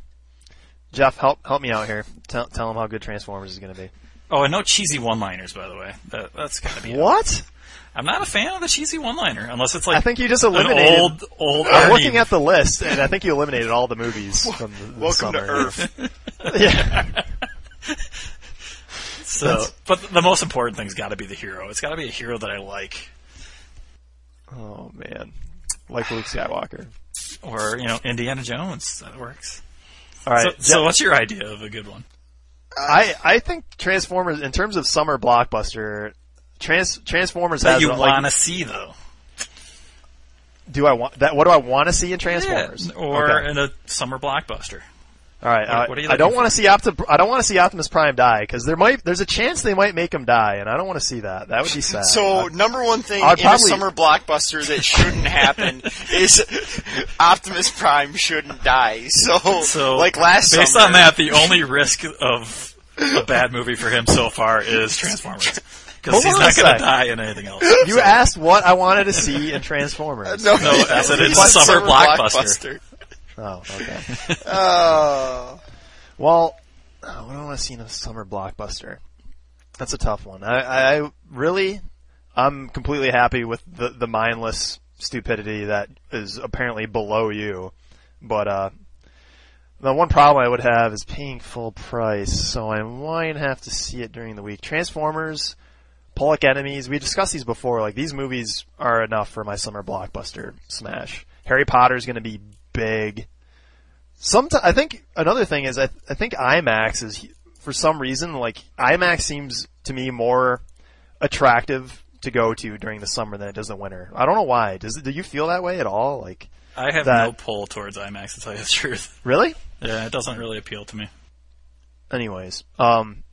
Jeff, help help me out here. Tell tell him how good Transformers is going to be. Oh, and no cheesy one-liners, by the way. That, that's got to be. What? I'm not a fan of the cheesy one-liner unless it's like I think you just an eliminated. old old. I'm looking at the list, and I think you eliminated all the movies from the, the Welcome to. Earth. yeah. So, but the most important thing's got to be the hero. It's got to be a hero that I like, Oh man, like Luke Skywalker. or you know, Indiana Jones. That works. All right. So, so what's your idea of a good one? Uh, I I think Transformers in terms of summer blockbuster, Trans Transformers That has you want to see though, do I want that? What do I want to see in Transformers? Yeah, or Okay. in a summer blockbuster. All right, what- uh, what are you I don't want to see Opti- I don't want to see Optimus Prime die because there might there's a chance they might make him die, and I don't want to see that. That would be sad. So Uh, number one thing I'd in probably- a summer blockbuster that shouldn't happen is Optimus Prime shouldn't die. So, So, like last based summer, on that, the only risk of a bad movie for him so far is Transformers, because he's not going to die in anything else. you asked what I wanted to see in Transformers. No, No, I said it's What a summer blockbuster. Oh, okay. Oh. Well, oh, what do I want to see in a summer blockbuster? That's a tough one. I, I really, I'm completely happy with the the mindless stupidity that is apparently below you, but uh, the one problem I would have is paying full price, so I might have to see it during the week. Transformers, Public Enemies, we discussed these before. Like these movies are enough for my summer blockbuster smash. Harry Potter's going to be big. Sometimes I think another thing is I, I think IMAX is for some reason like IMAX seems to me more attractive to go to during the summer than it does the winter. I don't know why. Does do you feel that way at all? Like I have That- no pull towards IMAX to tell you the truth. really? Yeah, it doesn't really appeal to me. Anyways, um,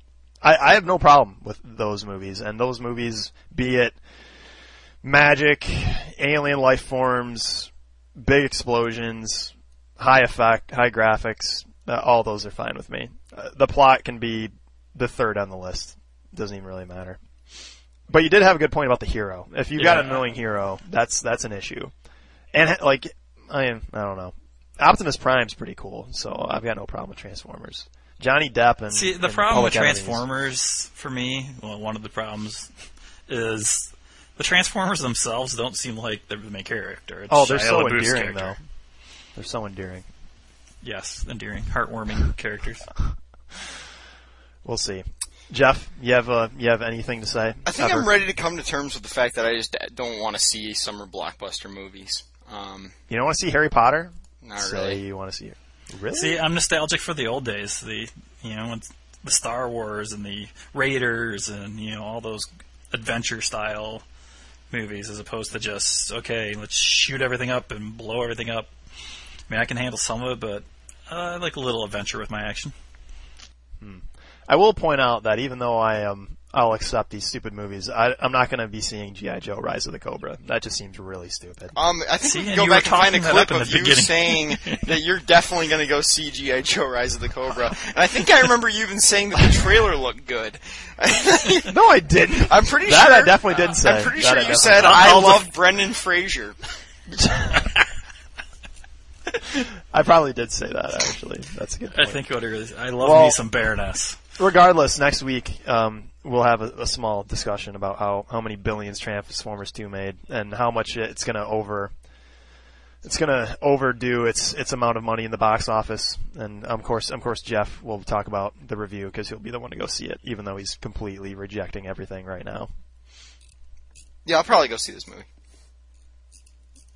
I, I have no problem with those movies, and those movies, be it magic, alien life forms, big explosions, high effect, high graphics, uh, all those are fine with me. Uh, the plot can be the third on the list. Doesn't even really matter. But you did have a good point about the hero. If you've got an Yeah. annoying hero, that's that's an issue. And like, I I don't know. Optimus Prime's pretty cool, so I've got no problem with Transformers. Johnny Depp and See, the and problem with Public Enemies. Transformers for me, well, one of the problems is the Transformers themselves don't seem like they're the main character. It's Oh, they're Shia so LaBeouf's endearing character. though. They're so endearing. Yes, endearing, heartwarming characters. We'll see. Jeff, you have uh, you have anything to say? I think Ever? I'm ready to come to terms with the fact that I just don't want to see summer blockbuster movies. Um, You don't want to see Harry Potter? not Say really. you want to see it. Really? See, I'm nostalgic for the old days. The you know the Star Wars and the Raiders and you know all those adventure style movies, as opposed to just okay, let's shoot everything up and blow everything up. I mean, I can handle some of it, but uh, I like a little adventure with my action. I will point out that even though I am, I'll accept these stupid movies. I, I'm not going to be seeing GI Joe: Rise of the Cobra. That just seems really stupid. Um, I think See, we can go you back and find a clip of you beginning. saying that you're definitely going to go see G.I. Joe Rise of the Cobra. And I think I remember you even saying that the trailer looked good. No, I didn't. I'm pretty that sure. I definitely didn't say. I'm pretty That sure I you definitely said. I I'll love Brendan Fraser. I probably did say that actually. That's a good I think what it is. I love Well- me some Baroness. Regardless, next week um, we'll have a, a small discussion about how, how many billions Transformers 2 made and how much it's going to over it's going to overdo its its amount of money in the box office. And of course, of course, Jeff will talk about the review because he'll be the one to go see it, even though he's completely rejecting everything right now. Yeah, I'll probably go see this movie.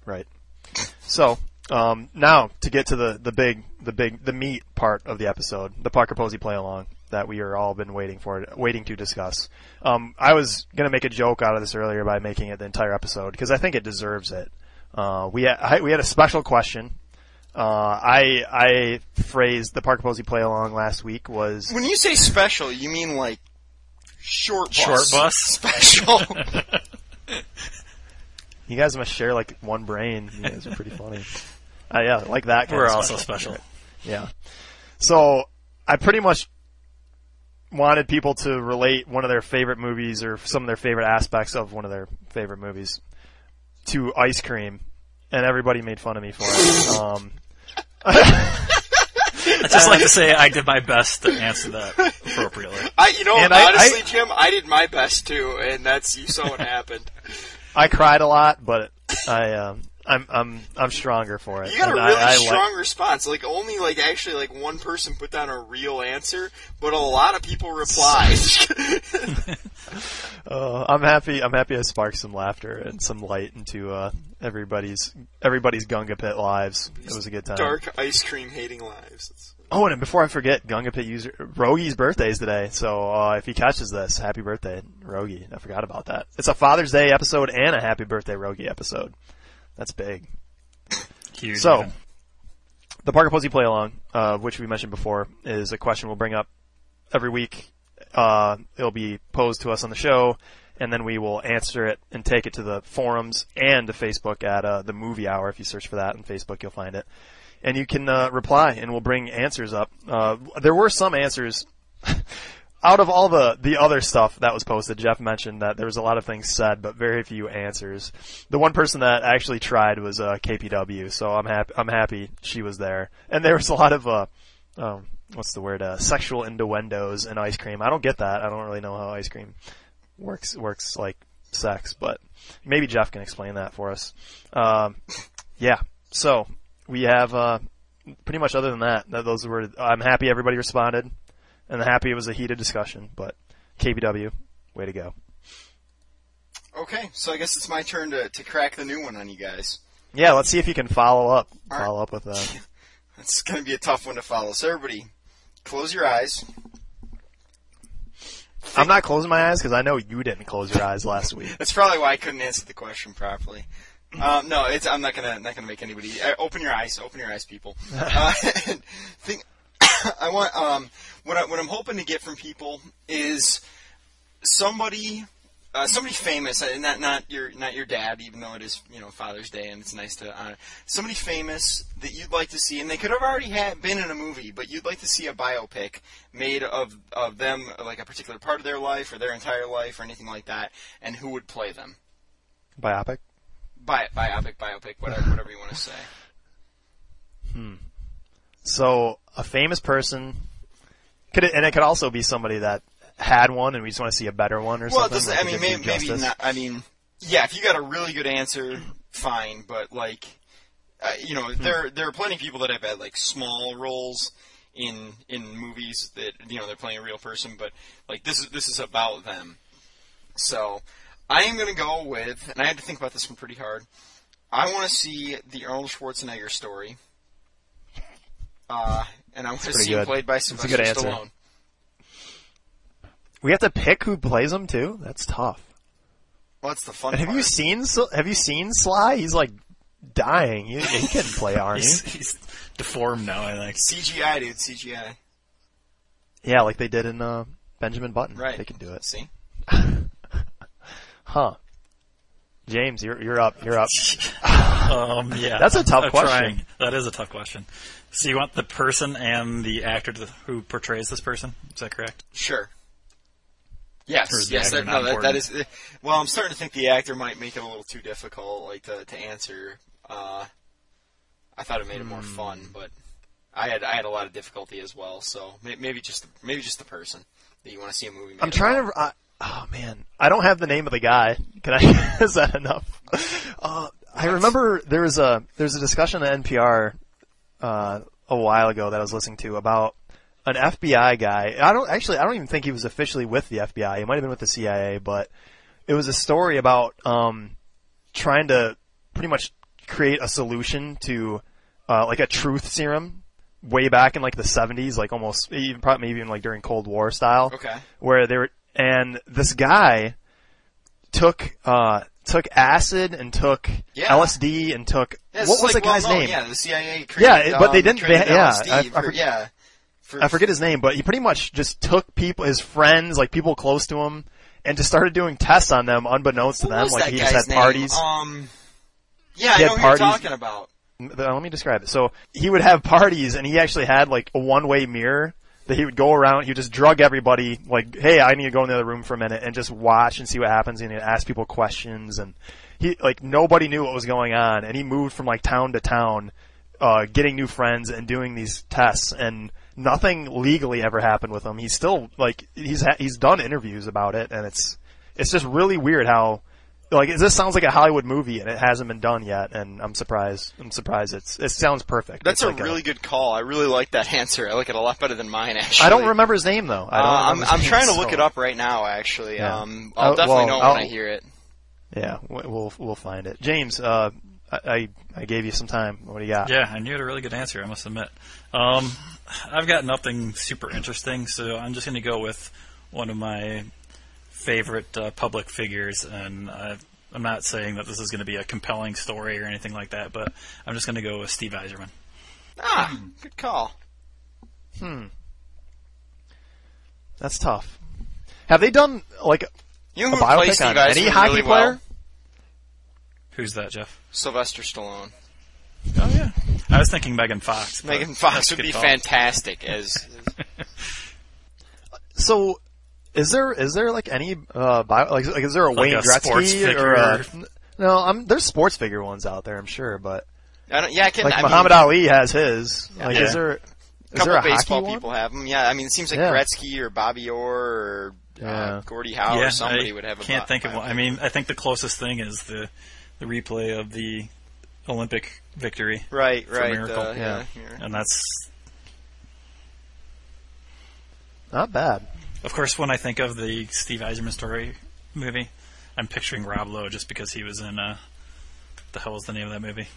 Right. So um, now to get to the the big the big the meat part of the episode, the Parker Posey play along that we are all been waiting for, waiting to discuss. Um, I was gonna make a joke out of this earlier by making it the entire episode because I think it deserves it. Uh, we had, I, we had a special question. Uh, I I phrased the Parker Posey play along last week was When you say special, you mean like short bus. Short bus? Special. you guys must share like one brain. You guys are pretty funny. Uh, yeah, like that. Kind We're of also special. Yeah. So I pretty much wanted people to relate one of their favorite movies or some of their favorite aspects of one of their favorite movies to ice cream, and everybody made fun of me for it. Um, I'd just like to say I did my best to answer that appropriately. I, you know, And I- honestly, I- Jim, I did my best too, and that's you saw what happened. I cried a lot, but I um, I'm I'm I'm stronger for it. You got a really I, I like- strong response. Like only like actually like one person put down a real answer, but a lot of people replied. Uh, I'm happy. I'm happy I sparked some laughter and some light into uh, everybody's everybody's Gunga Pit lives. It was a good time. Dark ice cream hating lives. It's- Oh, and before I forget, Gunga Pit user Rogi's birthday is today. So uh, if he catches this, happy birthday, Rogi. I forgot about that. It's a Father's Day episode and a happy birthday Rogi episode. That's big. Huge. So, the Parker Posey play along, uh, which we mentioned before, is a question we'll bring up every week. Uh, it'll be posed to us on the show, and then we will answer it and take it to the forums and to Facebook at uh, the Movie Hour. If you search for that on Facebook, you'll find it, and you can uh, reply, and we'll bring answers up. Uh, there were some answers. Out of all the, the other stuff that was posted, Jeff mentioned that there was a lot of things said, but very few answers. The one person that actually tried was uh, KPW, so I'm happy. I'm happy she was there. And there was a lot of uh, um, what's the word? Uh, sexual innuendos in ice cream. I don't get that. I don't really know how ice cream works works like sex, but maybe Jeff can explain that for us. Um, yeah. So we have uh, pretty much other than that. th- Those were. I'm happy everybody responded, and the happy it was a heated discussion. But KBW, way to go. Okay, so I guess it's my turn to, to crack the new one on you guys. Yeah, let's see if you can follow up. All right. Follow up with that. It's going to be a tough one to follow. So everybody, close your eyes. I'm not closing my eyes because I know you didn't close your eyes last week. That's probably why I couldn't answer the question properly. Um, no, it's, I'm not gonna not gonna make anybody uh, open your eyes. Open your eyes, people. Uh, think I want um, what I, what I'm hoping to get from people is somebody uh, somebody famous, uh, not not your not your dad, even though it is you know Father's Day and it's nice to honor somebody famous that you'd like to see, and they could have already had, been in a movie, but you'd like to see a biopic made of of them, like a particular part of their life or their entire life or anything like that, and who would play them. Biopic. Bi- biopic, biopic, whatever, whatever you want to say. So a famous person could it, and it could also be somebody that had one and we just want to see a better one or Well, something. doesn't. like I mean, maybe, maybe not. I mean, yeah. If you got a really good answer, fine. But like, uh, you know, Hmm. there there are plenty of people that have had like small roles in in movies that you know they're playing a real person, but like this is this is about them. So I am going to go with, and I had to think about this one pretty hard. I want to see the Arnold Schwarzenegger story. Uh, and I want to pretty see him good. played by That's a Sylvester good answer. Stallone. We have to pick who plays him too. That's tough. Well, that's the fun And have part. you seen Sl- Have you seen Sly? He's like dying. He, he couldn't play Arnie. he's, he's deformed now. I think. CGI, dude, CGI. Yeah, like they did in uh, Benjamin Button. Right. They can do it. See? Huh. James, you're you're up. You're up. Um, yeah, That's a tough I'm question. trying. That is a tough question. So you want the person and the actor to, who portrays this person? Is that correct? Sure. Yes, is yes, actor that, no, that, that important? is. uh, Well, I'm starting to think the actor might make it a little too difficult, like to to answer. Uh, I thought it made it more Hmm. fun, but I had I had a lot of difficulty as well. So maybe just maybe just the person that you want to see a movie. Made I'm trying to. I, oh man, I don't have the name of the guy. Can I? is that enough? Uh, I remember there was a there's a discussion on NPR uh, a while ago that I was listening to about an FBI guy. I don't actually. I don't even think he was officially with the FBI. He might have been with the CIA, but it was a story about um, trying to pretty much create a solution to uh, like a truth serum way back in like the 70s, like almost even probably even like during Cold War style Okay. where they were, and this guy took, uh, took acid and took Yeah. LSD and took, Yeah, what was like, the guy's well known. name? Yeah, the CIA. Created, Yeah, it- but they um, didn't- created they- yeah, LSD I- I for- yeah. For, I forget his name, but he pretty much just took people, his friends, like people close to him, and just started doing tests on them unbeknownst to them. Like he just had name? parties. Um. Yeah, I He had know who parties. you're talking about. Let me describe it. So he would have parties, and he actually had like a one-way mirror that he would go around. He would just drug everybody, like, "Hey, I need to go in the other room for a minute and just watch and see what happens." And he'd ask people questions, and he like nobody knew what was going on, and he moved from like town to town, uh, getting new friends and doing these tests, and nothing legally ever happened with him. He's still like he's ha- he's done interviews about it, and it's it's just really weird how like this sounds like a Hollywood movie and it hasn't been done yet, and I'm surprised. I'm surprised. It's it sounds perfect. That's It's a like really good call. I really like that answer. I like it a lot better than mine. Actually, I don't remember his name though. I don't. Uh, I'm his I'm name, trying to look so- it up right now. Actually, Yeah. um, I'll Uh, definitely well, know when I hear it. Yeah, we- we'll we'll find it. James, uh, I I I gave you some time. What do you got? Yeah, and you had a really good answer, I must admit. Um, I've got nothing super interesting, so I'm just going to go with one of my favorite uh, public figures, and uh, I'm not saying that this is going to be a compelling story or anything like that, but I'm just going to go with Steve Yzerman. Ah, good call. Hmm. That's tough. Have they done like You a know biopic on Yzerman any hockey really player? well? Who's that, Jeff? Sylvester Stallone. Oh yeah, I was thinking Megan Fox. Megan Fox would be call. fantastic as. So, is there is there like any uh bio, like like is there a Like Wayne a sports Gretzky or a, no? I'm there's sports figure ones out there, I'm sure, but I don't, yeah, I can. like I Muhammad mean, Ali has his. Like, Yeah. is there a couple there a baseball people one? have them. Yeah, I mean, it seems like Yeah. Gretzky or Bobby Orr or uh, Yeah. Gordie Howe yeah, or somebody I would have. A can't bi- think of one. I mean, I think the closest thing is the the replay of the Olympic victory, right, for right, Miracle. uh, Yeah. yeah, yeah. and that's Not bad. Of course, when I think of the Steve Yzerman story movie, I'm picturing Rob Lowe just because he was in. Uh, the hell was the name of that movie?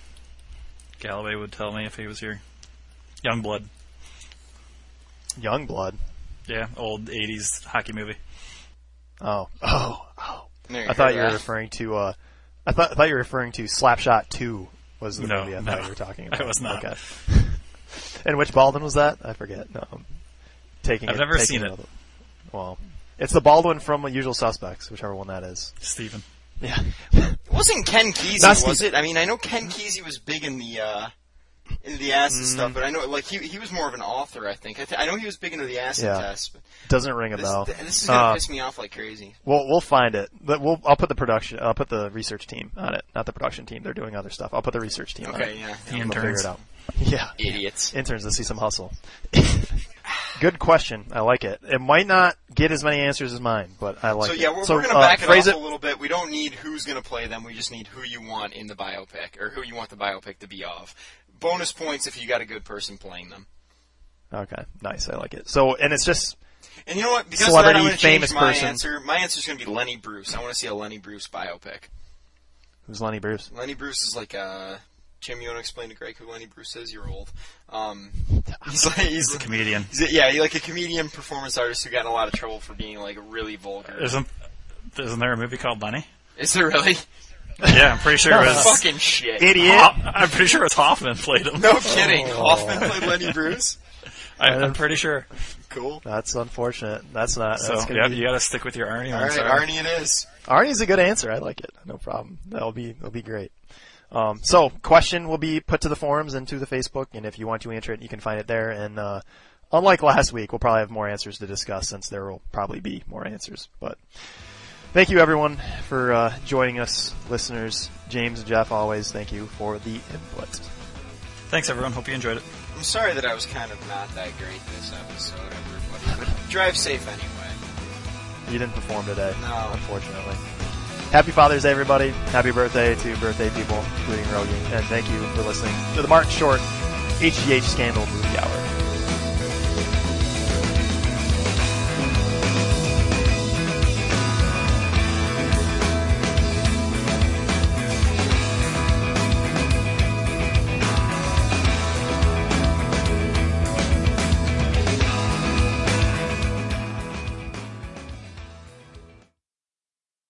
Galloway would tell me if he was here. Young Blood. Young blood. Yeah, old '80s hockey movie. Oh, oh, oh. I thought you were that. referring to. uh I thought I thought you were referring to Slapshot Two. Was the No, movie I no. thought you were talking I about? was not. Okay. and which Baldwin was that? I forget. No, I'm taking. I've it, never taking seen it. another- Well, it's the Baldwin from Usual Suspects, whichever one that is. Stephen. Yeah. It wasn't Ken Kesey, Not was Steve- it? I mean, I know Ken Kesey was big in the uh, in the acid Mm. stuff, but I know like he he was more of an author. I think I, th- I know he was big into the acid Yeah. test. But Doesn't ring a this, bell. th- this is gonna Uh, piss me off like crazy. We'll we'll find it. But we'll I'll put the production. I'll put the research team on it. Not the production team. They're doing other stuff. I'll put the research team on Okay, it. yeah, The yeah. We'll figure it out. Yeah. idiots. interns to see some hustle. Good question. I like it. It might not get as many answers as mine, but I like So it. yeah, we're, so, we're gonna uh, back it phrase off a little bit. We don't need who's gonna play them. We just need who you want in the biopic or who you want the biopic to be of. Bonus points if you got a good person playing them. Okay, nice. I like it. So, and it's just And you know what? Because Celebrity, of that, I'm gonna famous my person. answer. My answer is gonna be Lenny Bruce. I want to see a Lenny Bruce biopic. who's Lenny Bruce? Lenny Bruce is like uh Jim, you want to explain to Greg who Lenny Bruce is? You're old. Um, he's like he's, a Comedian. he's a, yeah, he's like a comedian performance artist who got in a lot of trouble for being like really vulgar. Isn't isn't there a movie called Lenny? Is there really? Yeah, I'm pretty sure it was. Fucking shit. Idiot. Ho- I'm pretty sure it's Hoffman played him. No kidding. Hoffman played Lenny Bruce. I, I'm pretty sure. Cool. That's unfortunate. That's not. So that's yeah, be, you got to stick with your Arnie. All one, right, sorry. Arnie, it is. Arnie's a good answer. I like it. No problem. That'll be that'll be great. Um, so question will be put to the forums and to the Facebook, and if you want to answer it, you can find it there. And uh, unlike last week, we'll probably have more answers to discuss since there will probably be more answers. But thank you everyone for uh, joining us, listeners. James and Jeff, always thank you for the input. Thanks everyone. Hope you enjoyed it. I'm sorry that I was kind of not that great this episode, everybody. But drive safe anyway. You didn't perform today, No. unfortunately. Happy Father's Day, everybody. Happy birthday to birthday people, including Rogi. And thank you for listening to the Martin Short HGH Scandal Movie Hour.